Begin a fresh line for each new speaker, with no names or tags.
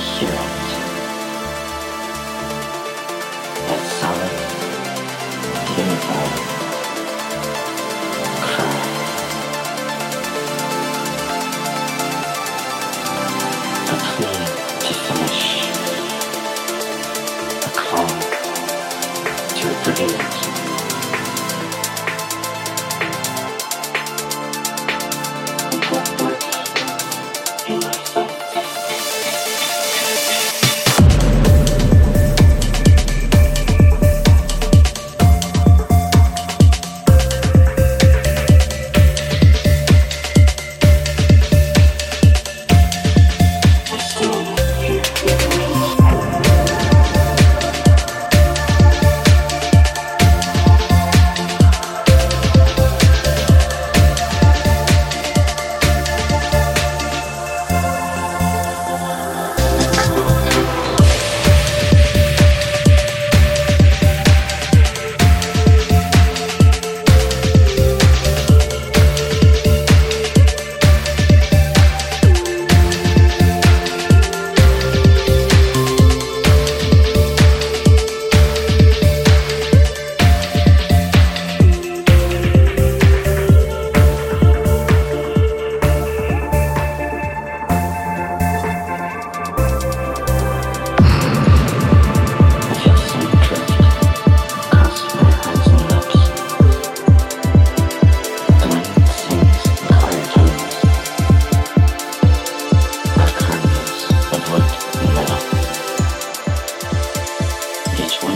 是